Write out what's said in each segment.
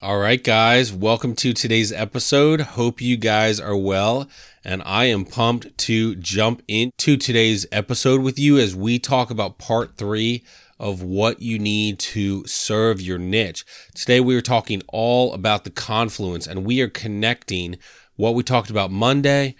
All right, guys, welcome to today's episode. Hope you guys are well, and I am pumped to jump into today's episode with you as we talk about part three of what you need to serve your niche. Today, we are talking all about the confluence, and we are connecting what we talked about Monday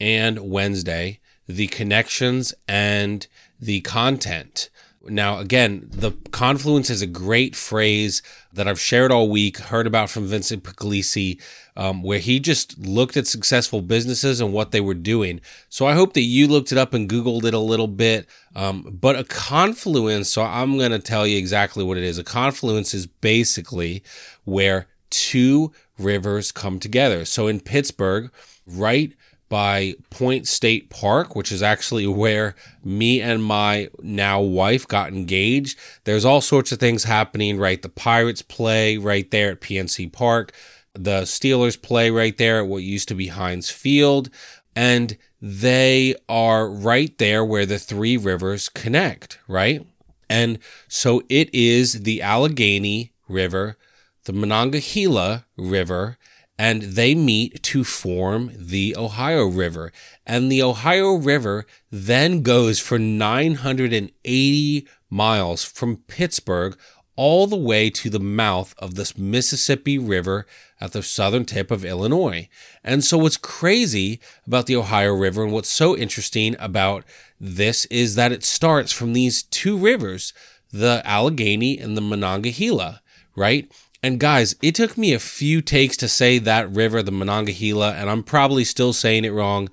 and Wednesday the connections and the content. Now, again, the confluence is a great phrase that I've shared all week, heard about from Vincent Pugliesi, um, where he just looked at successful businesses and what they were doing. So I hope that you looked it up and Googled it a little bit. Um, but a confluence, so I'm going to tell you exactly what it is. A confluence is basically where two rivers come together. So in Pittsburgh, right by Point State Park, which is actually where me and my now wife got engaged. There's all sorts of things happening, right? The Pirates play right there at PNC Park. The Steelers play right there at what used to be Heinz Field. And they are right there where the three rivers connect, right? And so it is the Allegheny River, the Monongahela River, and they meet to form the Ohio River. And the Ohio River then goes for 980 miles from Pittsburgh all the way to the mouth of the Mississippi River at the southern tip of Illinois. And so, what's crazy about the Ohio River and what's so interesting about this is that it starts from these two rivers, the Allegheny and the Monongahela, right? And guys, it took me a few takes to say that river, the Monongahela, and I'm probably still saying it wrong.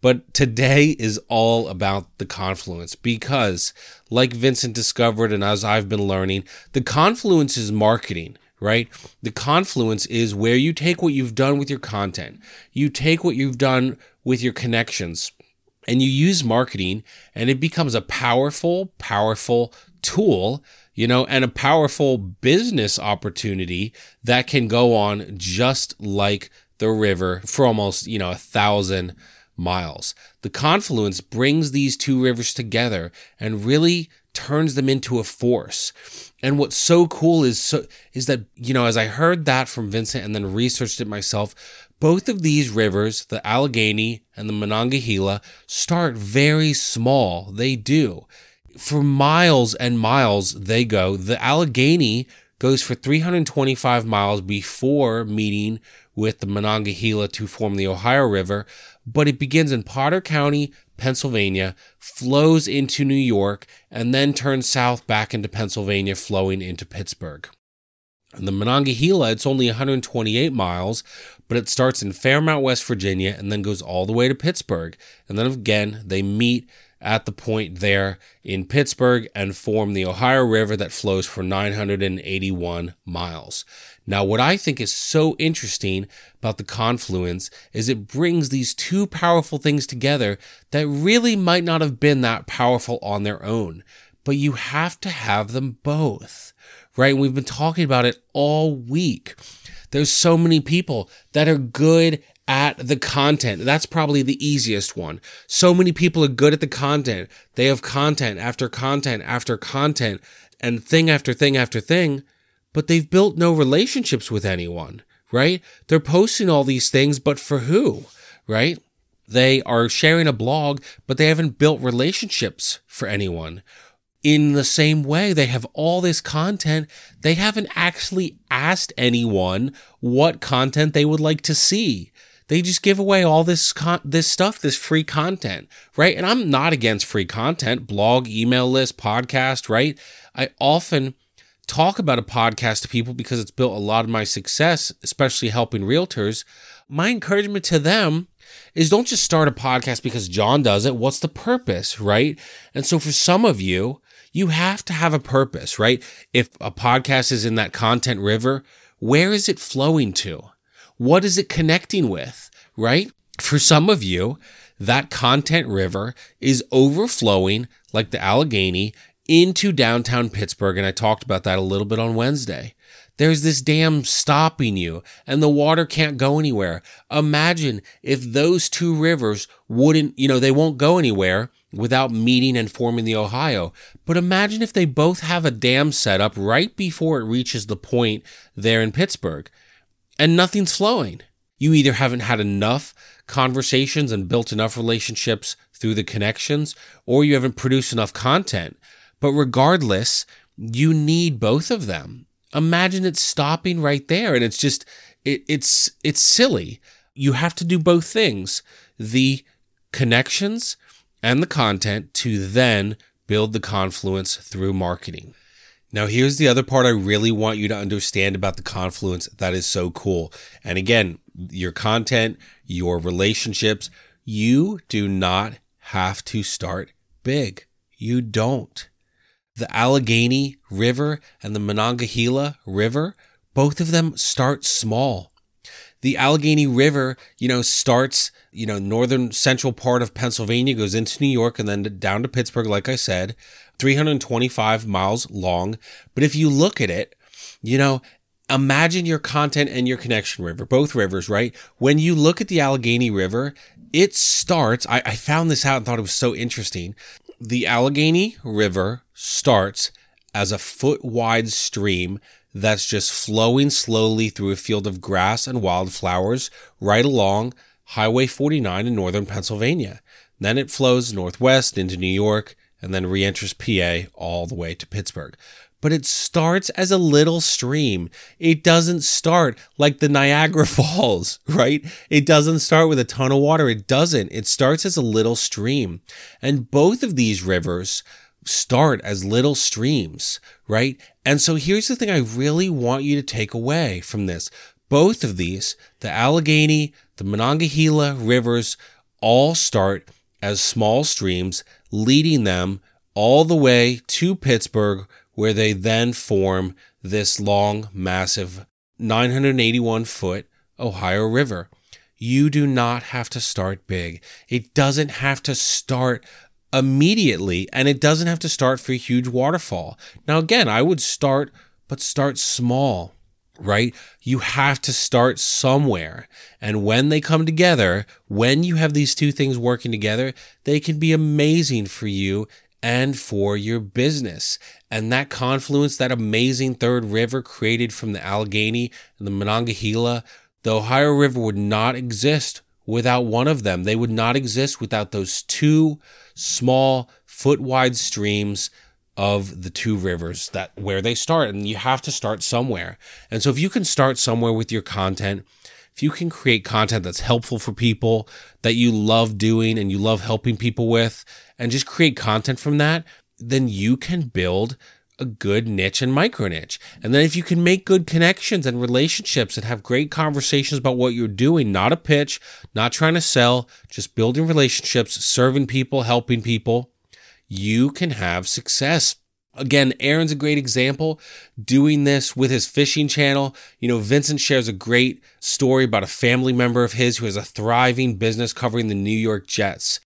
But today is all about the confluence because, like Vincent discovered, and as I've been learning, the confluence is marketing, right? The confluence is where you take what you've done with your content, you take what you've done with your connections, and you use marketing, and it becomes a powerful, powerful tool you know, and a powerful business opportunity that can go on just like the river for almost, you know, a thousand miles. The confluence brings these two rivers together and really turns them into a force. And what's so cool is so is that, you know, as I heard that from Vincent and then researched it myself, both of these rivers, the Allegheny and the Monongahela, start very small. They do for miles and miles they go. The Allegheny goes for 325 miles before meeting with the Monongahela to form the Ohio River, but it begins in Potter County, Pennsylvania, flows into New York, and then turns south back into Pennsylvania, flowing into Pittsburgh. And the Monongahela, it's only 128 miles, but it starts in Fairmont, West Virginia, and then goes all the way to Pittsburgh. And then again, they meet at the point there in Pittsburgh and form the Ohio River that flows for 981 miles. Now, what I think is so interesting about the confluence is it brings these two powerful things together that really might not have been that powerful on their own, but you have to have them both, right? We've been talking about it all week. There's so many people that are good at the content. That's probably the easiest one. So many people are good at the content. They have content after content after content and thing after thing after thing, but they've built no relationships with anyone, right? They're posting all these things, but for who, right? They are sharing a blog, but they haven't built relationships for anyone. In the same way, they have all this content. They haven't actually asked anyone what content they would like to see they just give away all this con- this stuff, this free content, right? And I'm not against free content, blog, email list, podcast, right? I often talk about a podcast to people because it's built a lot of my success, especially helping realtors. My encouragement to them is don't just start a podcast because John does it. What's the purpose, right? And so for some of you, you have to have a purpose, right? If a podcast is in that content river, where is it flowing to? What is it connecting with, right? For some of you, that content river is overflowing like the Allegheny into downtown Pittsburgh. And I talked about that a little bit on Wednesday. There's this dam stopping you and the water can't go anywhere. Imagine if those two rivers wouldn't, you know, they won't go anywhere without meeting and forming the Ohio. But imagine if they both have a dam set up right before it reaches the point there in Pittsburgh and nothing's flowing. You either haven't had enough conversations and built enough relationships through the connections, or you haven't produced enough content. But regardless, you need both of them. Imagine it stopping right there and it's just it, it's it's silly. You have to do both things. The connections and the content to then build the confluence through marketing. Now, here's the other part I really want you to understand about the confluence that is so cool. And again, your content, your relationships, you do not have to start big. You don't. The Allegheny River and the Monongahela River, both of them start small. The Allegheny River, you know, starts, you know, northern central part of Pennsylvania, goes into New York and then down to Pittsburgh, like I said, 325 miles long. But if you look at it, you know, imagine your content and your connection river, both rivers, right? When you look at the Allegheny River, it starts, I, I found this out and thought it was so interesting. The Allegheny River starts as a foot wide stream that's just flowing slowly through a field of grass and wildflowers right along Highway 49 in northern Pennsylvania. Then it flows northwest into New York and then re enters PA all the way to Pittsburgh. But it starts as a little stream. It doesn't start like the Niagara Falls, right? It doesn't start with a ton of water. It doesn't. It starts as a little stream. And both of these rivers start as little streams, right? And so here's the thing I really want you to take away from this. Both of these, the Allegheny, the Monongahela rivers, all start as small streams, leading them all the way to Pittsburgh, where they then form this long, massive 981 foot Ohio River. You do not have to start big. It doesn't have to start immediately, and it doesn't have to start for a huge waterfall. Now, again, I would start, but start small, right? You have to start somewhere. And when they come together, when you have these two things working together, they can be amazing for you and for your business. And that confluence, that amazing third river created from the Allegheny and the Monongahela, the Ohio River would not exist without one of them. They would not exist without those two small foot wide streams of the two rivers that where they start and you have to start somewhere. And so if you can start somewhere with your content, if you can create content that's helpful for people that you love doing and you love helping people with and just create content from that, then you can build a good niche and micro niche. And then if you can make good connections and relationships and have great conversations about what you're doing, not a pitch, not trying to sell, just building relationships, serving people, helping people, you can have success. Again, Aaron's a great example doing this with his fishing channel. You know, Vincent shares a great story about a family member of his who has a thriving business covering the New York Jets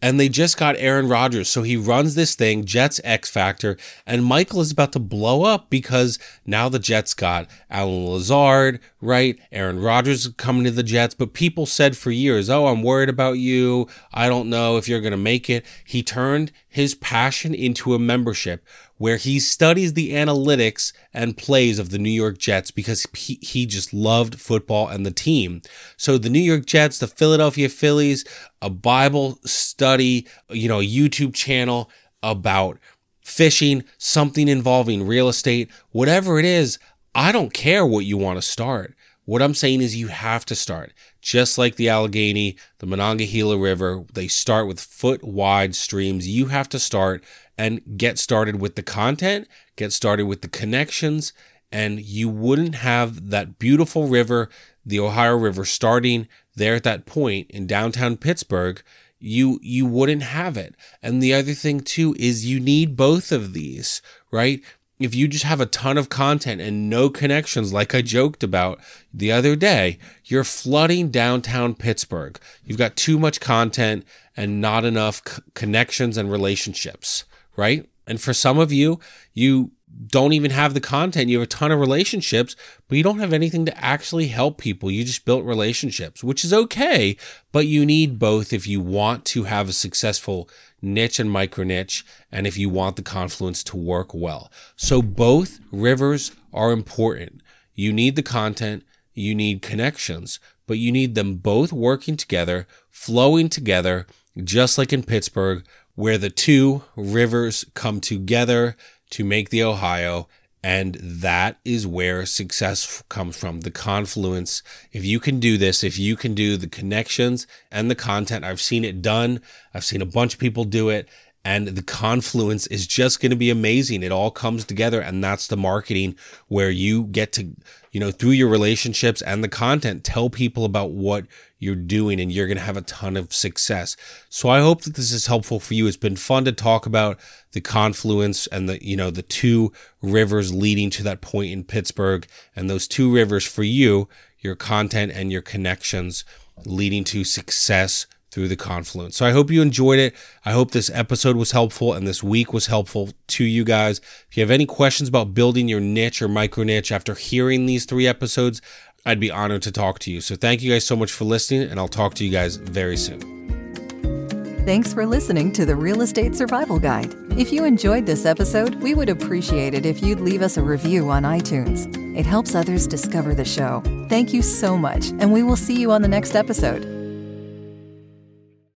and they just got Aaron Rodgers. So he runs this thing, Jets X Factor, and Michael is about to blow up because now the Jets got Allen Lazard, right? Aaron Rodgers coming to the Jets, but people said for years, "Oh, I'm worried about you. I don't know if you're going to make it." He turned his passion into a membership where he studies the analytics and plays of the New York Jets because he, he just loved football and the team. So the New York Jets, the Philadelphia Phillies, a Bible study, you know, YouTube channel about fishing, something involving real estate, whatever it is, I don't care what you want to start. What I'm saying is you have to start. Just like the Allegheny, the Monongahela River, they start with foot wide streams. You have to start and get started with the content, get started with the connections, and you wouldn't have that beautiful river, the Ohio River, starting there at that point in downtown Pittsburgh. You you wouldn't have it. And the other thing too is you need both of these, right? If you just have a ton of content and no connections, like I joked about the other day, you're flooding downtown Pittsburgh. You've got too much content and not enough c- connections and relationships, right? And for some of you, you don't even have the content. You have a ton of relationships, but you don't have anything to actually help people. You just built relationships, which is okay, but you need both if you want to have a successful niche and micro niche and if you want the confluence to work well. So both rivers are important. You need the content, you need connections, but you need them both working together, flowing together, just like in Pittsburgh, where the two rivers come together to make the Ohio. And that is where success comes from the confluence. If you can do this, if you can do the connections and the content, I've seen it done. I've seen a bunch of people do it and the confluence is just going to be amazing. It all comes together and that's the marketing where you get to, you know, through your relationships and the content, tell people about what you're doing and you're going to have a ton of success. So I hope that this is helpful for you. It's been fun to talk about the confluence and the, you know, the two rivers leading to that point in Pittsburgh and those two rivers for you, your content and your connections leading to success through the confluence. So I hope you enjoyed it. I hope this episode was helpful and this week was helpful to you guys. If you have any questions about building your niche or micro niche after hearing these three episodes, I'd be honored to talk to you. So thank you guys so much for listening, and I'll talk to you guys very soon. Thanks for listening to the Real Estate Survival Guide. If you enjoyed this episode, we would appreciate it if you'd leave us a review on iTunes. It helps others discover the show. Thank you so much, and we will see you on the next episode.